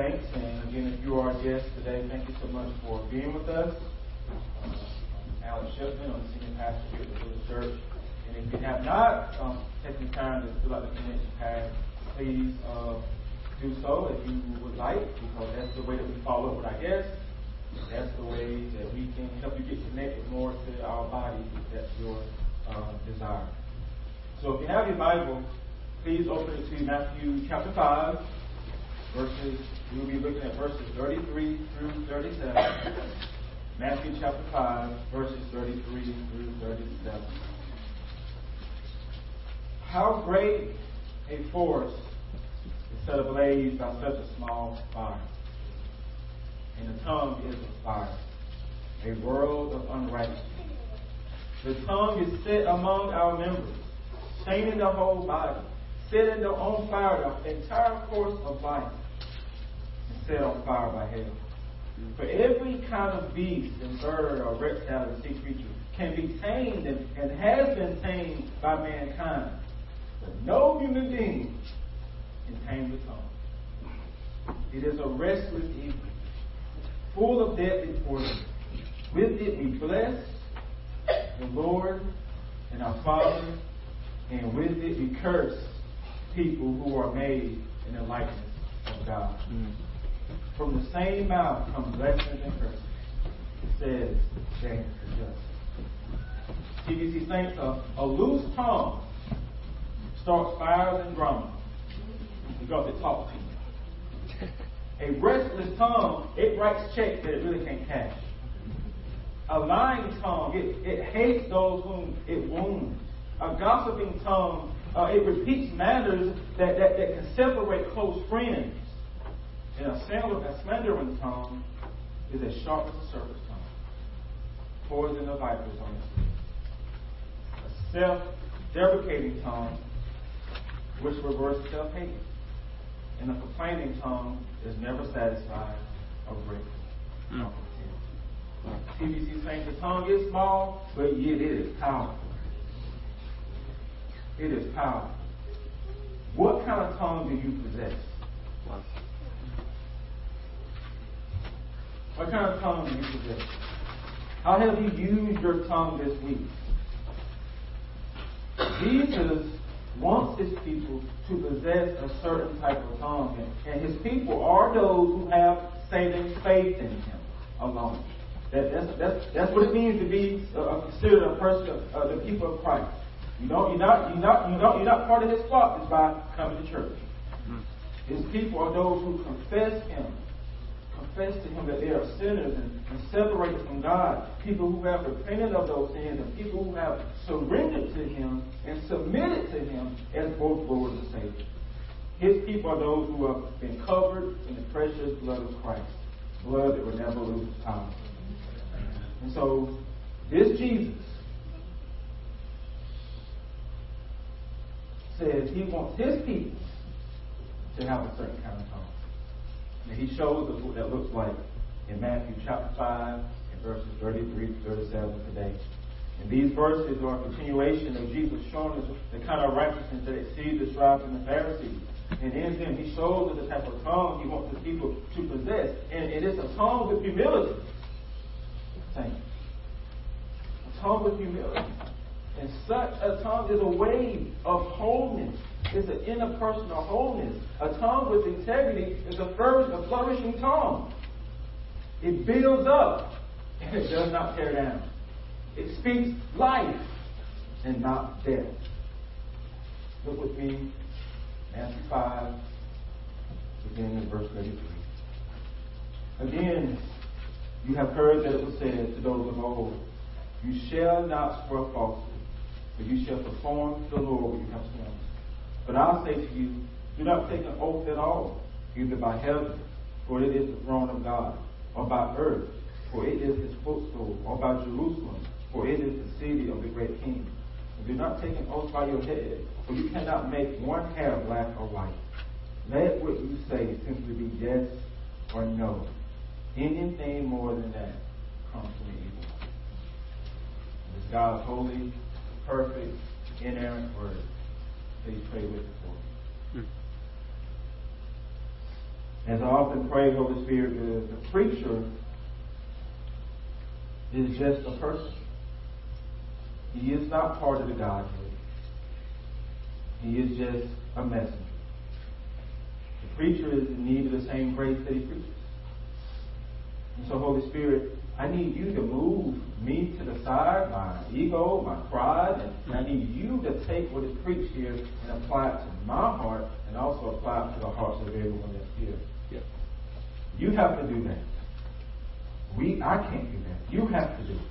Saints. And again, if you are a guest today, thank you so much for being with us. Uh, Alex Shipman, I'm the senior pastor here at the Church. And if you have not um, taken time to fill out the connection pad, please uh, do so if you would like, because that's the way that we follow up with our guests. That's the way that we can help you get connected more to our body if that's your uh, desire. So if you have your Bible, please open it to Matthew chapter 5, verses, we'll be looking at verses 33 through 37. Matthew chapter 5, verses 33 through 37. How great a forest is set ablaze by such a small fire. And the tongue is a fire, a world of unrighteousness. The tongue is set among our members, staining the whole body, setting the on fire the entire course of life, set on fire by hell. For every kind of beast and bird or reptile and sea creature can be tamed and, and has been tamed by mankind. But no human being can tame the tongue. It is a restless evil, full of deadly poison. With it we bless the Lord and our Father, and with it we curse people who are made in the likeness of God. Mm. From the same mouth comes blessings and curses, It says James the Just. TBC Saints, a, a loose tongue starts fires and drama because it talks too much. A restless tongue, it writes checks that it really can't cash. A lying tongue, it, it hates those whom it wounds. A gossiping tongue, uh, it repeats matters that, that, that can separate close friends. And a, sandal, a slandering tongue is as sharp as a serpent's tongue. Poison of vipers on its A self-deprecating tongue, which reverses self-hate. And a complaining tongue is never satisfied or grateful. Mm. TBC saying the tongue is small, but yet it is powerful. It is powerful. What kind of tongue do you possess? What kind of tongue do you possess? How have you used your tongue this week? Jesus wants his people to possess a certain type of tongue, and his people are those who have saving faith in him alone. That, that's, that's, that's what it means to be uh, considered a person of uh, the people of Christ. You don't, you're not, you're not, you don't, you're not part of his flock just by coming to church. Mm-hmm. His people are those who confess him, confess to him that they are sinners and, and separated from God. People who have repented of those sins and people who have surrendered to him and submitted to him as both Lord and Savior. His people are those who have been covered in the precious blood of Christ, blood that will never lose power. And so, this Jesus says he wants his people to have a certain kind of tongue. And he shows us what that looks like in Matthew chapter 5 and verses 33 to 37 today. And these verses are a continuation of Jesus showing us the kind of righteousness that exceeds the scribes and the Pharisees. And in them, he shows us the type of tongue he wants his people to possess. And it is a tongue with humility. A tongue with humility. And such a tongue is a way of wholeness. It's an interpersonal wholeness. A tongue with integrity is a, a flourishing tongue. It builds up and it does not tear down. It speaks life and not death. Look with me, Matthew 5, beginning in verse 33. Again, you have heard that it was said to those of old, You shall not swear falsely, but you shall perform the Lord what you have sworn. But I say to you, do not take an oath at all, either by heaven, for it is the throne of God, or by earth, for it is his footstool, or by Jerusalem, for it is the city of the great king. And do not take an oath by your head, for you cannot make one hair black or white. Let what you say simply be yes or no. Anything more than that comes from evil. It's God's holy, perfect, inerrant word. Please pray with it for hmm. me. As I often pray, Holy Spirit, the, the preacher is just a person. He is not part of the Godhead. He is just a messenger. The preacher is in need of the same grace that he preaches. And so, Holy Spirit, I need you to move me to the side, my ego, my pride, and I need you to take what is preached here and apply it to my heart and also apply it to the hearts of everyone that's here. Yep. You have to do that. We, I can't do that. You have to do it.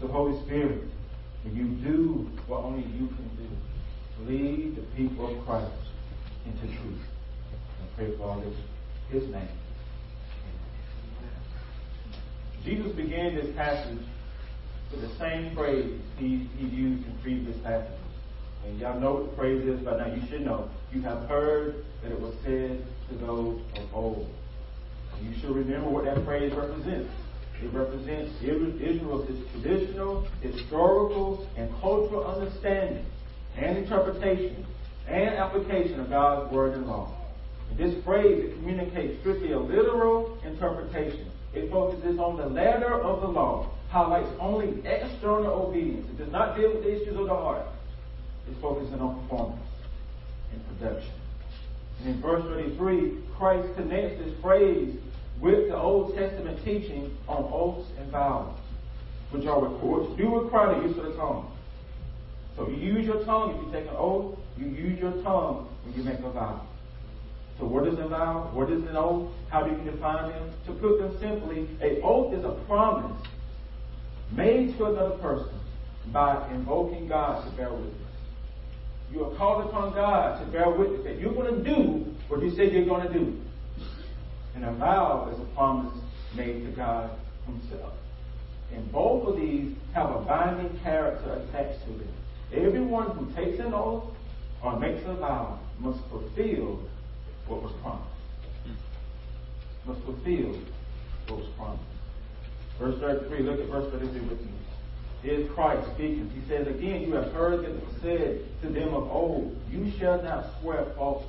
So, Holy Spirit, will you do what only you can do? Lead the people of Christ into truth. I pray for all this, His name. Jesus began this passage with the same phrase he, he used in previous passages. And y'all know what the phrase is, but now you should know. You have heard that it was said to those of old. You should remember what that phrase represents. It represents Israel's traditional, historical, and cultural understanding and interpretation and application of God's word and law. This phrase communicates strictly a literal interpretation. It focuses on the letter of the law, highlights only external obedience. It does not deal with the issues of the heart. It's focusing on performance and production. And in verse 33, Christ connects this phrase with the Old Testament teaching on oaths and vows, which are which do require the use of the tongue. So you use your tongue if you take an oath. You use your tongue when you make a vow. So what is a vow? What is an oath? How do you define them? To put them simply, a oath is a promise made to another person by invoking God to bear witness. You are called upon God to bear witness that you're going to do what you said you're going to do. And a vow is a promise made to God Himself. And both of these have a binding character attached to them. Everyone who takes an oath or makes a vow must fulfill what was promised. Hmm. Must fulfill what was promised. Verse 33, look at verse 33 with me. Is Christ speaking. He says again, You have heard that it was said to them of old, You shall not swear falsely,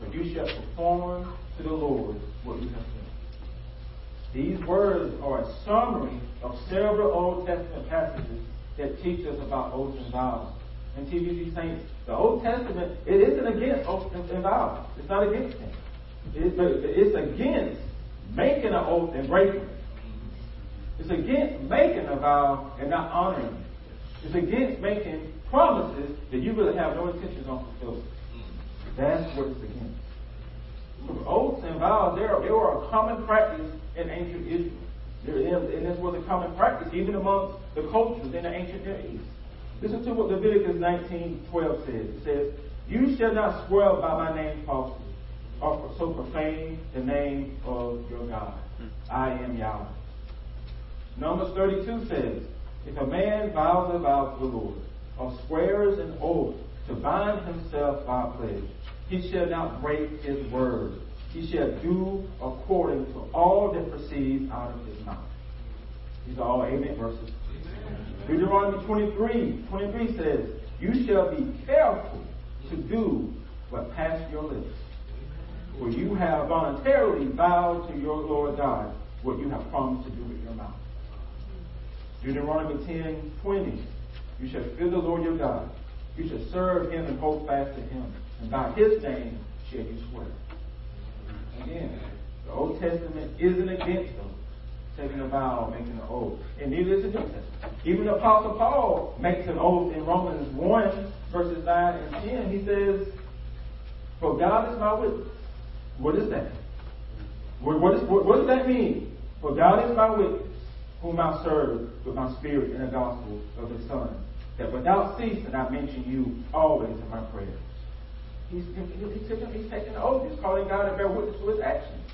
but you shall perform to the Lord what you have said. These words are a summary of several Old Testament passages that teach us about oaths and vows. And TBC Saints, the Old Testament, it isn't against oh, and vows. It's not against them. It's against making an oath and breaking it. It's against making a vow and not honoring it. It's against making promises that you really have no intentions on fulfilling. That's what it's against. Oaths and vows, they, they were a common practice in ancient Israel. And this was a common practice even amongst the cultures in the ancient Near East. Listen to what Leviticus 19:12 says. It says, "You shall not swear by my name falsely, or so profane the name of your God. Hmm. I am Yahweh." Numbers 32 says, "If a man vows a vow to the Lord, or swears an oath to bind himself by a pledge, he shall not break his word. He shall do according to all that proceeds out of his mouth. These are all amen verses. Deuteronomy 23, 23 says, You shall be careful to do what passed your lips. For you have voluntarily vowed to your Lord God what you have promised to do with your mouth. Deuteronomy 10, 20. You shall fear the Lord your God. You shall serve him and hold fast to him and by his name shall you swear. Again, the Old Testament isn't against them taking a vow, making an oath. And neither is the New Testament. Even the Apostle Paul makes an oath in Romans 1, verses 9 and 10. He says, For God is my witness. What is that? What, what, is, what, what does that mean? For God is my witness, whom I serve with my spirit in the gospel of his Son, that without ceasing I mention you always in my prayers. He's, he's, taking, he's taking an oath. He's calling God to bear witness to his actions.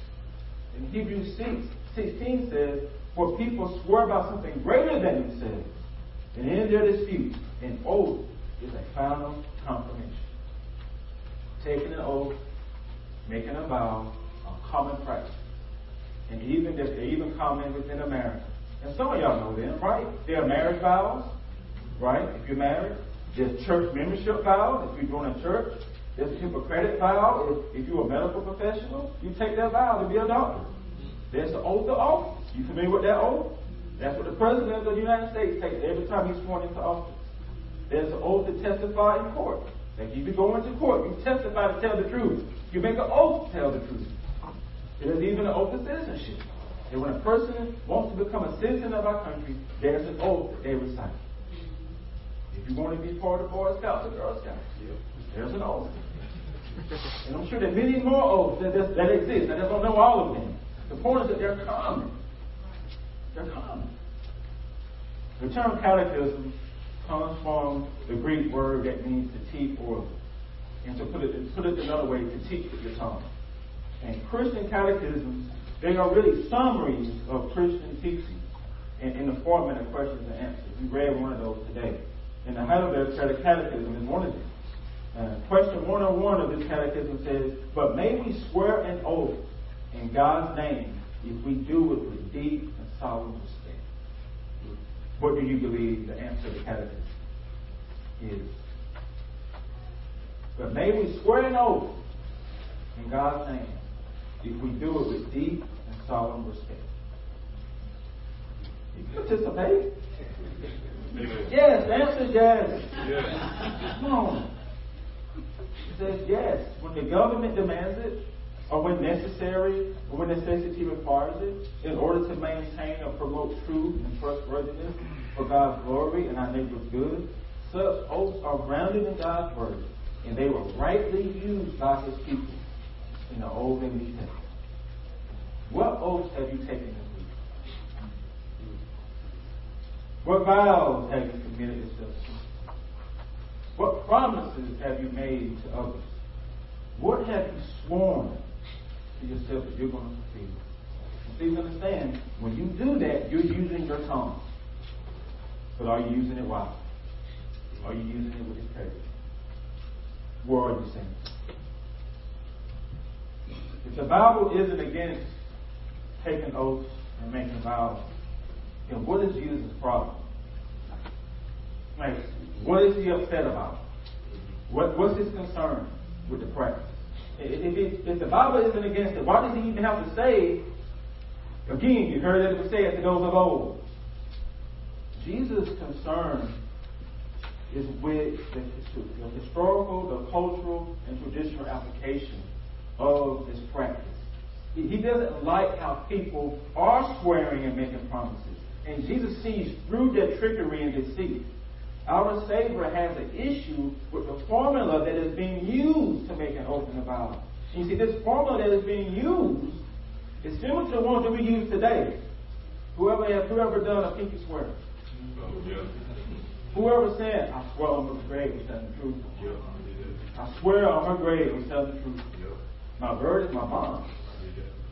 In Hebrews 6, 16 says, For people swear by something greater than themselves, and in their disputes, an oath is a final confirmation. Taking an oath, making a vow, a common practice. And even they're even common within America. And some of y'all know them, right? There are marriage vows, right? If you're married. There's church membership vows if you join a church. There's a Hippocratic vow. If you're a medical professional, you take that vow to be a doctor. There's the oath of office. You familiar with that oath? That's what the President of the United States takes every time he's sworn into office. There's an oath to testify in court. Like you go into court, you testify to tell the truth. You make an oath to tell the truth. There's even an oath of citizenship. And when a person wants to become a citizen of our country, there's an oath that they recite. If you want to be part of Boy Scouts or Girl Scouts, there's an oath. And I'm sure there are many more oaths that, that, that exist. I just don't know all of them. The point is that they're common. They're common. The term catechism comes from the Greek word that means to teach or, and to put it, put it another way, to teach with your tongue. And Christian catechisms, they are really summaries of Christian teaching in, in the format of questions and answers. We read one of those today. And the Heidelberg Catechism is one of them. Uh, question 101 of this catechism says, But may we swear an oath in God's name if we do it with deep and solemn respect? What do you believe the answer to the catechism is? But may we swear an oath in God's name if we do it with deep and solemn respect? You participate? Yes, the answer is yes. yes. Come on. It says yes. When the government demands it, or when necessary, or when necessity requires it, in order to maintain or promote truth and trustworthiness for God's glory and our neighbor's good, such oaths are grounded in God's word, and they were rightly used by his people in the Old and New Testament. What oaths have you taken this week? What vows have you committed yourself to? What promises have you made to others? What have you sworn to yourself that you're going to fulfill? Please understand, when you do that, you're using your tongue. But are you using it wisely? Are you using it with integrity? Where are you saying? If the Bible isn't against taking oaths and making vows, then what is Jesus' problem? Like, what is he upset about? What, what's his concern with the practice? If, if, if the Bible isn't against it, why does he even have to say, again, you heard that it was said to those of old, Jesus' concern is with the, the historical, the cultural, and traditional application of this practice. He, he doesn't like how people are swearing and making promises. And Jesus sees through their trickery and deceit. Our Savior has an issue with the formula that is being used to make an oath and a vow. You see, this formula that is being used is similar to the one that we use today. Whoever has whoever done a pinky swear. Whoever said, I swear on her grave was telling the truth. I swear on her grave was telling the truth. My word is my bond.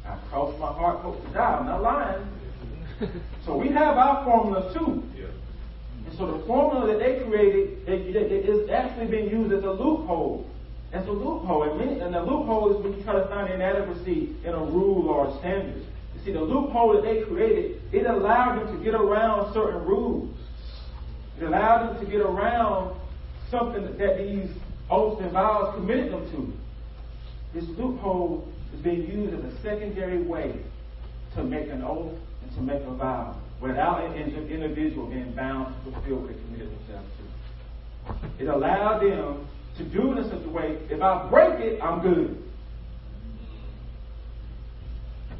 I cross my heart, hope to die. I'm not lying. so we have our formula too. And so the formula that they created it, it, is actually being used as a loophole. As a loophole. And, many, and the loophole is when you try to find inadequacy in a rule or a standard. You see, the loophole that they created, it allowed them to get around certain rules. It allowed them to get around something that these oaths and vows committed them to. This loophole is being used as a secondary way to make an oath and to make a vow without an individual being bound to fulfill what they committed themselves to. It allowed them to do it in such a way, if I break it, I'm good.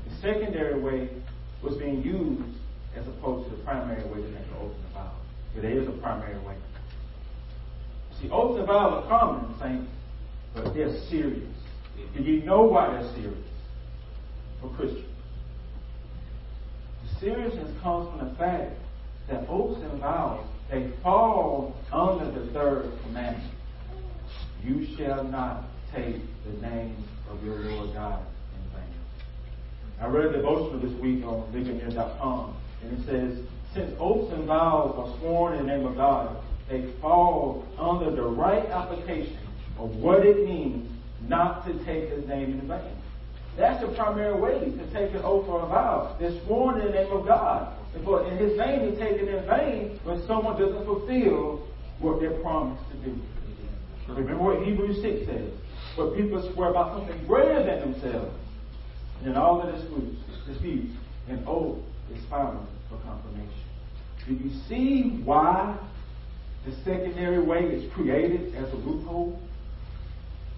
The secondary way was being used as opposed to the primary way to make an oath and vow. But there is a primary way. See, oaths and vows are common, saints, but they're serious. Do you know why they're serious for Christians? The seriousness comes from the fact that oaths and vows, they fall under the third commandment. You shall not take the name of your Lord God in vain. I read a devotional this week on ligonier.com, and it says, since oaths and vows are sworn in the name of God, they fall under the right application of what it means not to take his name in vain. That's the primary way to take an oath or a vow. They're sworn in the name of God. But in his name is taken in vain when someone doesn't fulfill what they're promised to do. Remember what Hebrews 6 says. But people swear by something greater than themselves. And in all of this disputes, an oath is found for confirmation. Do you see why the secondary way is created as a loophole?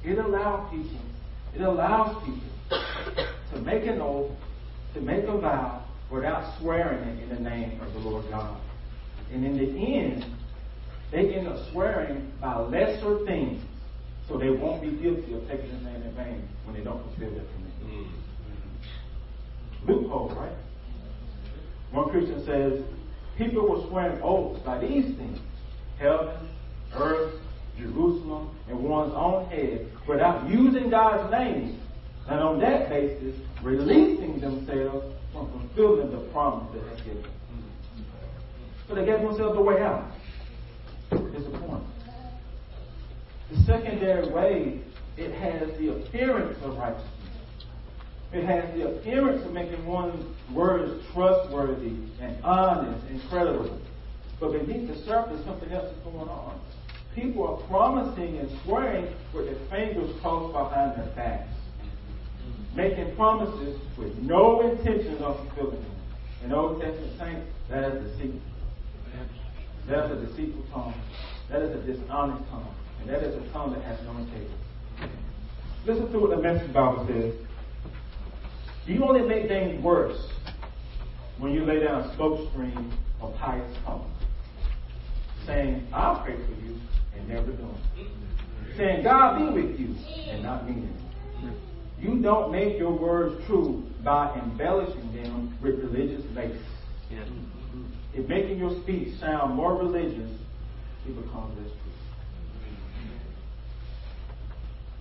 It allows people, it allows people make an oath, to make a vow without swearing it in the name of the Lord God. And in the end, they end up swearing by lesser things so they won't be guilty of taking his name in vain when they don't fulfill their commitment. Mm-hmm. Loophole, right? One Christian says, people were swearing oaths by these things heaven, earth, Jerusalem, and one's own head without using God's name, and on that basis, releasing themselves from fulfilling the promise that has given. So they gave themselves a way out. Point. The secondary way, it has the appearance of righteousness. It has the appearance of making one's words trustworthy and honest and credible. But beneath the surface, something else is going on. People are promising and swearing with their fingers crossed behind their backs, making promises with no intention of fulfilling them. In Old Testament saints, that is deceit. That is a deceitful tongue. That is a dishonest tongue. And that is a tongue that has no integrity. Listen to what the message Bible says. You only make things worse when you lay down a spokescreen of pious tongue. Saying, I'll pray for you, and never doing. Saying, God be with you, and not meaning it. You don't make your words true by embellishing them with religious lace. Mm-hmm. If making your speech sound more religious, it becomes less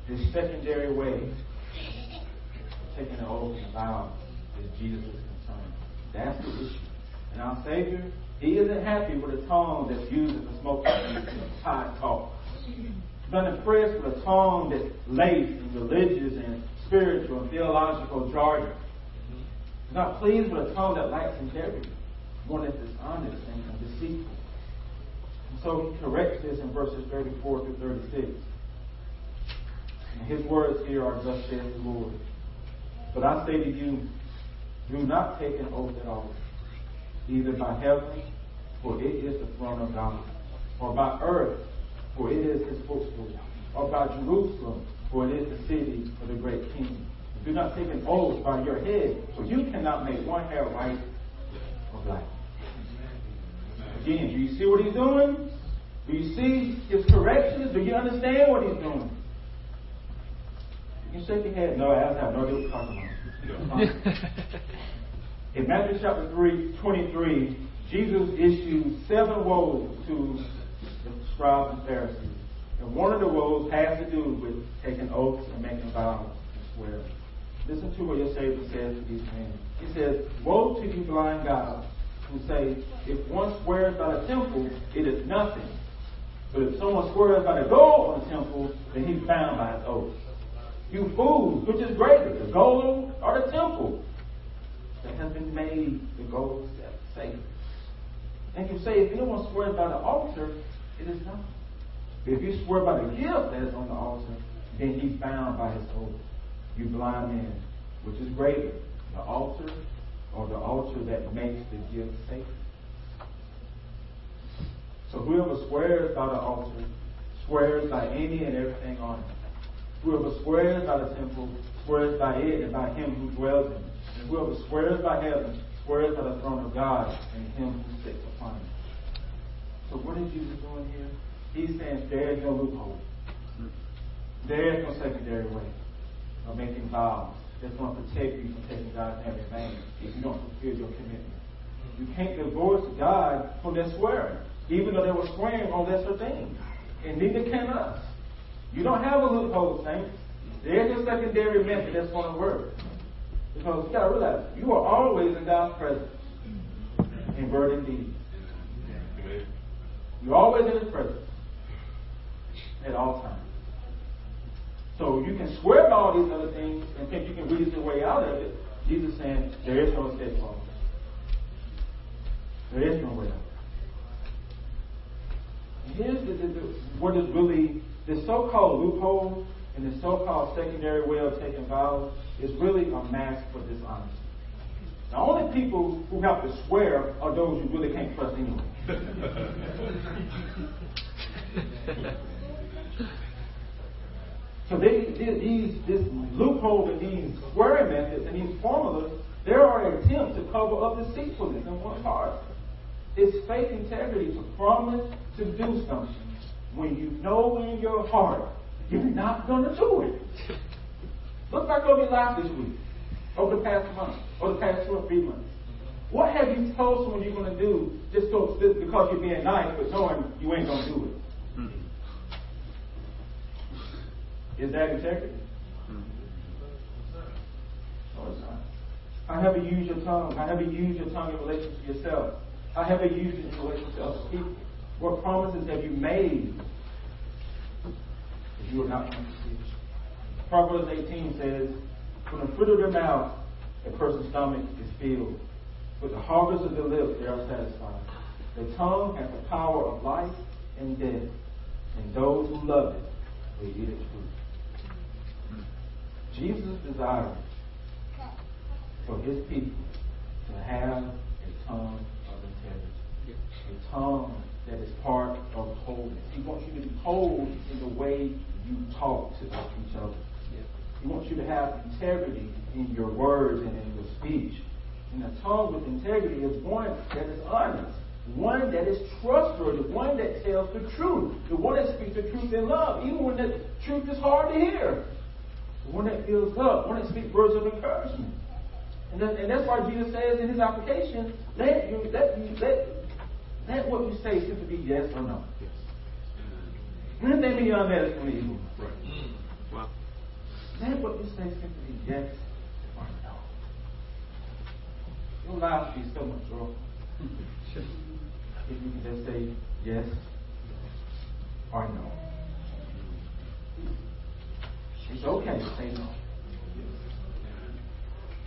true. This secondary way of taking an oath and vow is Jesus' concern. That's the issue. And our Savior, He isn't happy with a tongue that's used a smoking high talk. He's not impressed with a tongue that's laced in religious and spiritual and theological jargon. He's not pleased with a tongue that lacks integrity, one that's dishonest and deceitful. And so he corrects this in verses 34 through 36. And his words here are, Thus saith the Lord. But I say to you, do not take an oath at all, either by heaven, for it is the throne of God, or by earth, for it is his footstool, or by Jerusalem, for it is the city of the great king. Do not take an oath by your head, for you cannot make one hair white or black. Again, do you see what he's doing? Do you see his corrections? Do you understand what he's doing? You shake your head. No, I have no idea what you're talking about. In Matthew chapter 3, 23, Jesus issued seven woes to the scribes and Pharisees. And one of the woes has to do with taking oaths and making vows and swearing. Listen to what your Savior says to these men. He says, Woe to you, blind guides, who say, If one swears by the temple, it is nothing. But if someone swears by the gold on the temple, then he's bound by his oath. You fools, which is greater, the gold or the temple that has been made the gold safe? And you say, if anyone swears by the altar, it is not. If you swear by the gift that is on the altar, then he's bound by his oath. You blind man, which is greater, the altar or the altar that makes the gift safe? So whoever swears by the altar swears by any and everything on it. Whoever swears by the temple swears by it and by him who dwells in it. And whoever swears by heaven swears by the throne of God and him who sits upon it. So what is Jesus doing here? He's saying there is no loophole. There is no secondary way of making vows that's going to protect you from taking God's name in vain if you don't fulfill your commitment. You can't divorce God from their swearing, even though they were swearing on lesser things. And neither can us. You don't have a loophole, saints. There's a secondary method that's going to work. Because you got to realize, you are always in God's presence, in word and deed. You're always in His presence at all times. So you can swear by all these other things and think you can reason your way out of it. Jesus saying there is no escape clause. There is no way out. Here's the, the, the, what is really the so-called loophole and the so-called secondary way of taking vows is really a mask for dishonesty. The only people who have to swear are those you really can't trust anyway. so they, these this loophole and these swearing methods and these formulas, there are attempts to cover up deceitfulness in one's heart. It's faith integrity to promise to do something when you know in your heart you're not going to do it. Look back over your life this week, over the past month, or the past two or three months. What have you told someone you're going to do just because you're being nice, but knowing you ain't going to do it? Is that integrity? Hmm. No, it's not. How have you used your tongue? I have you used your tongue in relation to yourself? I have you used it in relation to other people? What promises have you made if you are not going to see? Proverbs 18 says, From the fruit of their mouth, a person's stomach is filled. With the harvest of the lips, they are satisfied. The tongue has the power of life and death, and those who love it will eat its fruit. Jesus desires for his people to have a tongue of integrity, a tongue that is part of holiness. He wants you to be whole in the way you talk to each other. He wants you to have integrity in your words and in your speech. And a tongue with integrity is one that is honest, one that is trustworthy, one that tells the truth, the one that speaks the truth in love, even when the truth is hard to hear, one that builds up, one that speaks words of encouragement. And, that, and that's why Jesus says in his application, let you let you let let what you say simply be yes or no. Yes. Anything beyond that is from evil. Right. Mm. Wow. Let what you say simply be yes or no. Your life would be so much joy if you can just say yes or no. It's okay to say no.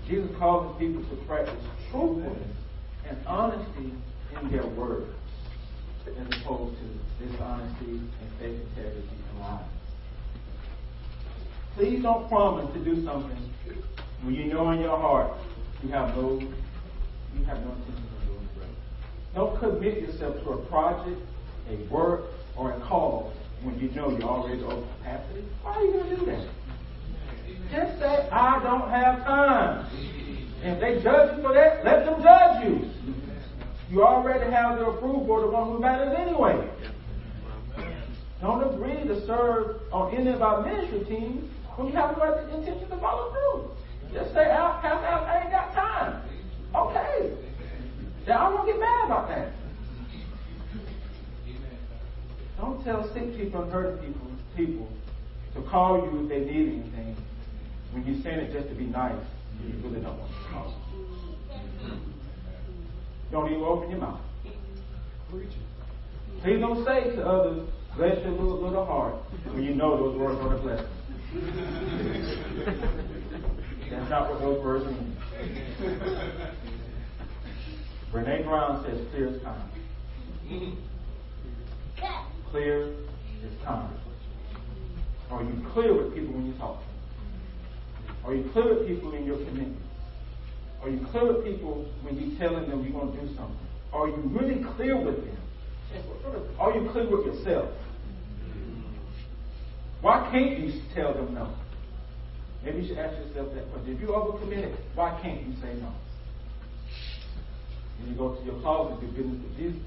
Jesus calls people to practice truthfulness and honesty in their words, as opposed to dishonesty and fake integrity and lies. Please don't promise to do something when you know in your heart you have no you have no intention of doing it. Don't commit yourself to a project, a work, or a call when you know you're already over capacity. Why are you going to do that? Just say, I don't have time. And if they judge you for that, let them judge you. You already have the approval of the one who matters anyway. Don't agree to serve on any of our ministry teams when you have no intention to follow through. Just say, I, I, ain't got time. Okay. Now, I won't get mad about that. Don't tell sick people and hurting people, people to call you if they need anything when you're saying it just to be nice. You really don't want to call. Don't even open your mouth. Please don't say to others, bless your little, little heart, when you know those words are a blessing. That's not what those words mean. Brene Brown says clear is time. Clear is time. Are you clear with people when you talk? Are you clear with people in your commitment? Are you clear with people when you're telling them you're going to do something? Are you really clear with them? Are you clear with yourself? Why can't you tell them no? Maybe you should ask yourself that question. If you're overcommitted, why can't you say no? When you go to your closet, do business with Jesus.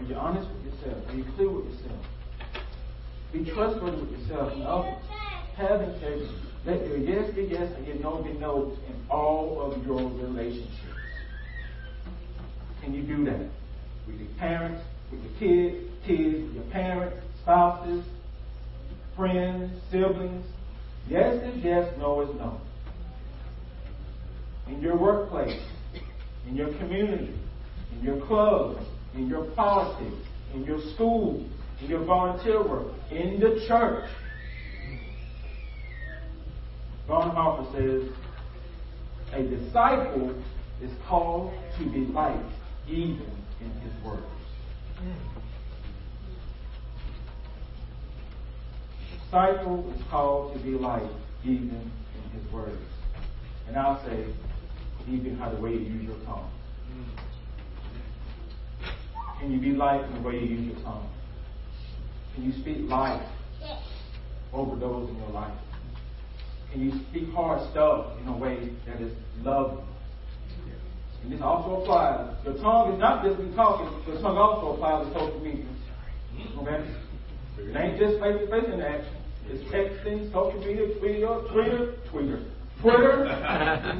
Are you honest with yourself? Are you clear with yourself? Be trustworthy with yourself and others. Have integrity. Let your yes be yes and your no be no in all of your relationships. Can you do that? With your parents, with your kids, kids, your parents, spouses, friends, siblings. Yes is yes, no is no. In your workplace, in your community, in your clubs, in your politics, in your school, in your volunteer work, in the church. Bonhoeffer says, a disciple is called to be light even in his words. disciple is called to be light even in his words. And I'll say, even how the way you use your tongue. Mm. Can you be like in the way you use your tongue? Can you speak life over those in your life? Can you speak hard stuff in a way that is loving? And this also applies. Your tongue is not just me talking, your tongue also applies to social media. Okay? It ain't just face to face interaction. It's texting, social media, Twitter, Twitter, Twitter, Twitter,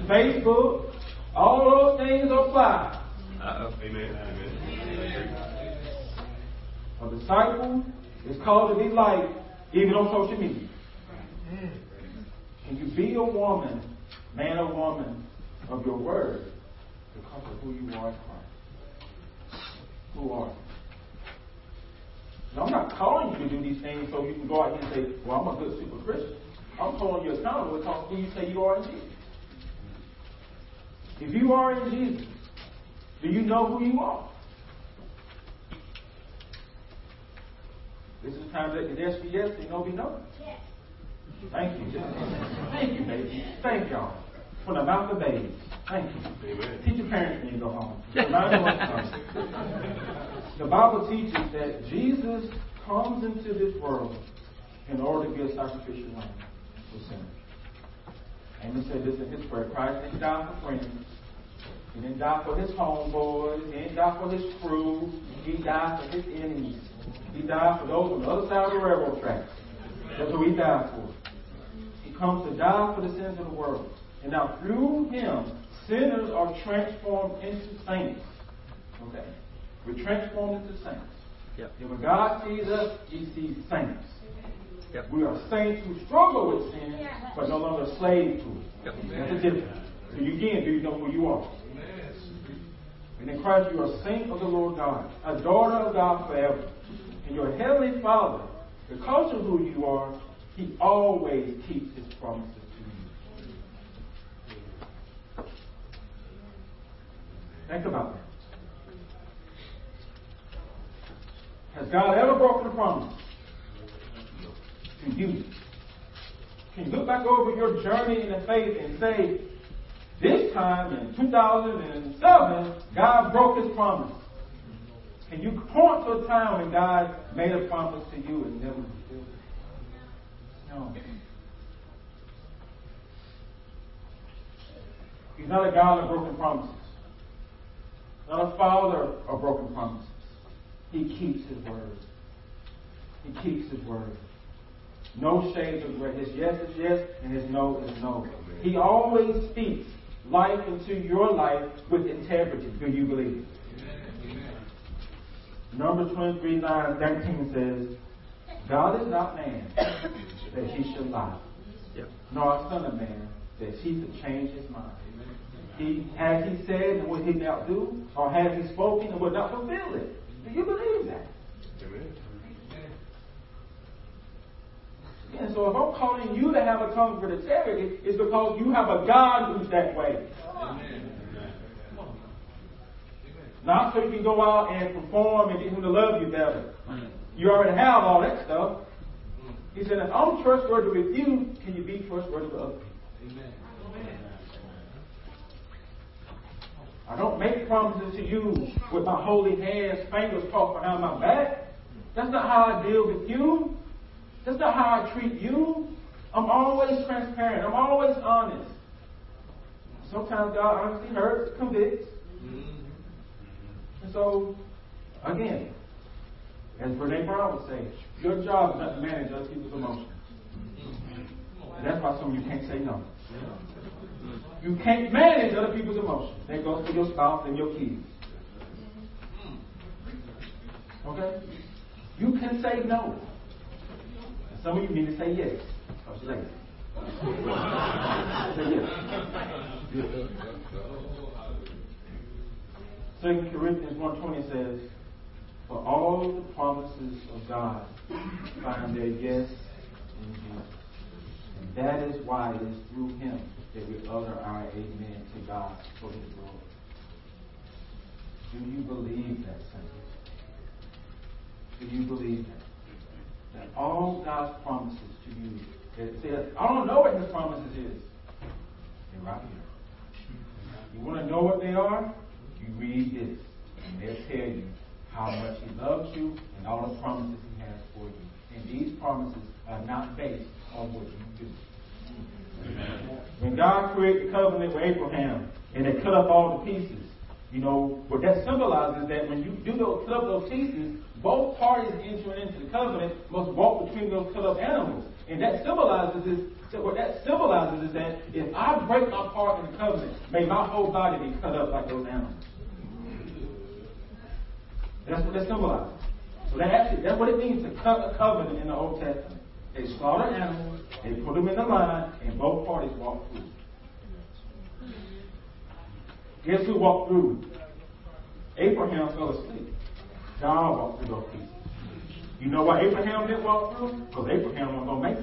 Facebook. All those things apply. Uh-oh. Amen. Amen. A disciple is called to be like even on social media. Can you be a woman, man or woman, of your word because of who you are in Christ? Who are you? Now, I'm not calling you to do these things so you can go out here and say, well, I'm a good super Christian. I'm calling you accountable because who you say you are in Jesus. If you are in Jesus, do you know who you are? This is time to let the yes be yes and no be no. Yes. Thank you. Thank you, baby. Thank y'all. From the mouth of babes. Thank you. Amen. Teach your parents when you go home. Remind them what's The Bible teaches that Jesus comes into this world in order to be a sacrificial lamb for sinners. Amos said this in his prayer. Christ didn't die for friends. He didn't die for his homeboys. He didn't die for his crew. He died for his enemies. He died for those on the other side of the railroad tracks. That's who he died for. He comes to die for the sins of the world. And now through him, sinners are transformed into saints. Okay? We're transformed into saints. Yep. And when God sees us, he sees saints. Yep. We are saints who struggle with sin, but no longer slaves to it. Yep. That's the difference. So you again, do you know who you are? And in Christ you are a saint of the Lord God, a daughter of God forever. And your heavenly Father, because of who you are, He always keeps His promises to you. Think about that. Has God ever broken a promise to you? Can you look back over your journey in the faith and say, this time in 2007, God broke his promise. Can you point to a time when God made a promise to you and never fulfilled it? No. He's not a God of broken promises. Not a father of broken promises. He keeps his word. He keeps his word. No shades of gray. His yes is yes and his no is no. He always speaks life into your life with integrity. Do you believe it? Numbers 23, 9, 13 says, God is not man that he should lie, Yep. nor a son of man that he should change his mind. He has he said and would he not do, or has he spoken and would not fulfill it? Do you believe that? Amen. And so if I'm calling you to have a tongue for integrity, it's because you have a God who's that way. Not so you can go out and perform and get him to love you better. You already have all that stuff. He said, if I'm trustworthy with you, can you be trustworthy with other people? I don't make promises to you with my holy hands, fingers crossed behind my back. That's not how I deal with you. That's not how I treat you. I'm always transparent. I'm always honest. Sometimes God honestly hurts, convicts. And so, again, as Brene Brown would say, your job is not to manage other people's emotions. And that's why some of you can't say no. You can't manage other people's emotions. That goes for your spouse and your kids. Okay? You can say no. And some of you need to say yes. You're say yes. Second Corinthians 1.20 says, For all the promises of God find their yes in Jesus. And that is why it is through him that we utter our amen to God for his glory. Do you believe that, saints? Do you believe that? that all God's promises to you, it says, I don't know what his promises is. They're right here. You want to know what they are? You read this, and they'll tell you how much he loves you and all the promises he has for you. And these promises are not based on what you do. When God created the covenant with Abraham and they cut up all the pieces, you know, what that symbolizes that when you do those cut up those pieces, both parties entering into the covenant must walk between those cut up animals. And that symbolizes is so what that symbolizes is that if I break my part in the covenant, may my whole body be cut up like those animals. That's what that symbolizes. So that actually, that's what it means to cut a covenant in the Old Testament. They slaughter animals, they put them in the line, and both parties walk through. Guess who walked through? Abraham fell asleep. God walked through those pieces. You know why Abraham didn't walk through? Because Abraham wasn't going to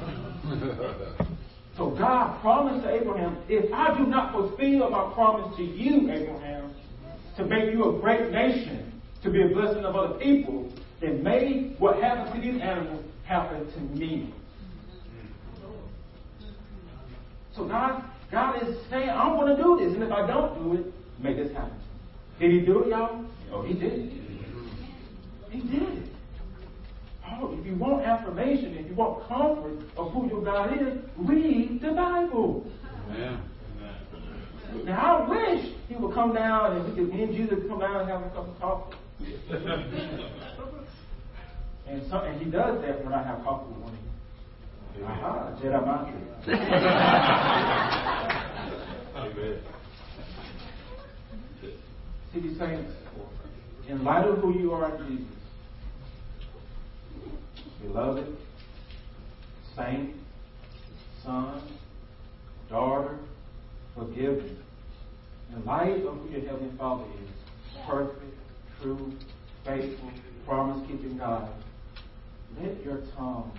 make it. So God promised to Abraham, if I do not fulfill my promise to you, Abraham, to make you a great nation, to be a blessing of other people, then may what happens to these animals happen to me. So God, God is saying, I'm going to do this, and if I don't do it, make this happen. Did He do it, y'all? Oh, He did. He did it. Oh, if you want affirmation, if you want comfort of who your God is, read the Bible. Amen. Now I wish he would come down and we could, me and Jesus come down and have a cup of coffee. and so, and he does that when I have coffee with him. Aha, Jeremiah. Amen. See these saints, in light of who you are in Jesus, beloved, saint, son, daughter, forgiven, in light of who your Heavenly Father is, perfect, true, faithful, promise keeping God, let your tongue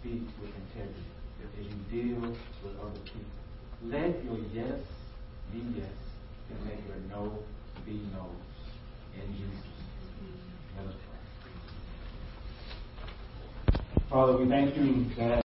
speak with integrity as you deal with other people. Let your yes be yes, and let your no be no. In Jesus. Let us pray. Father, we thank you that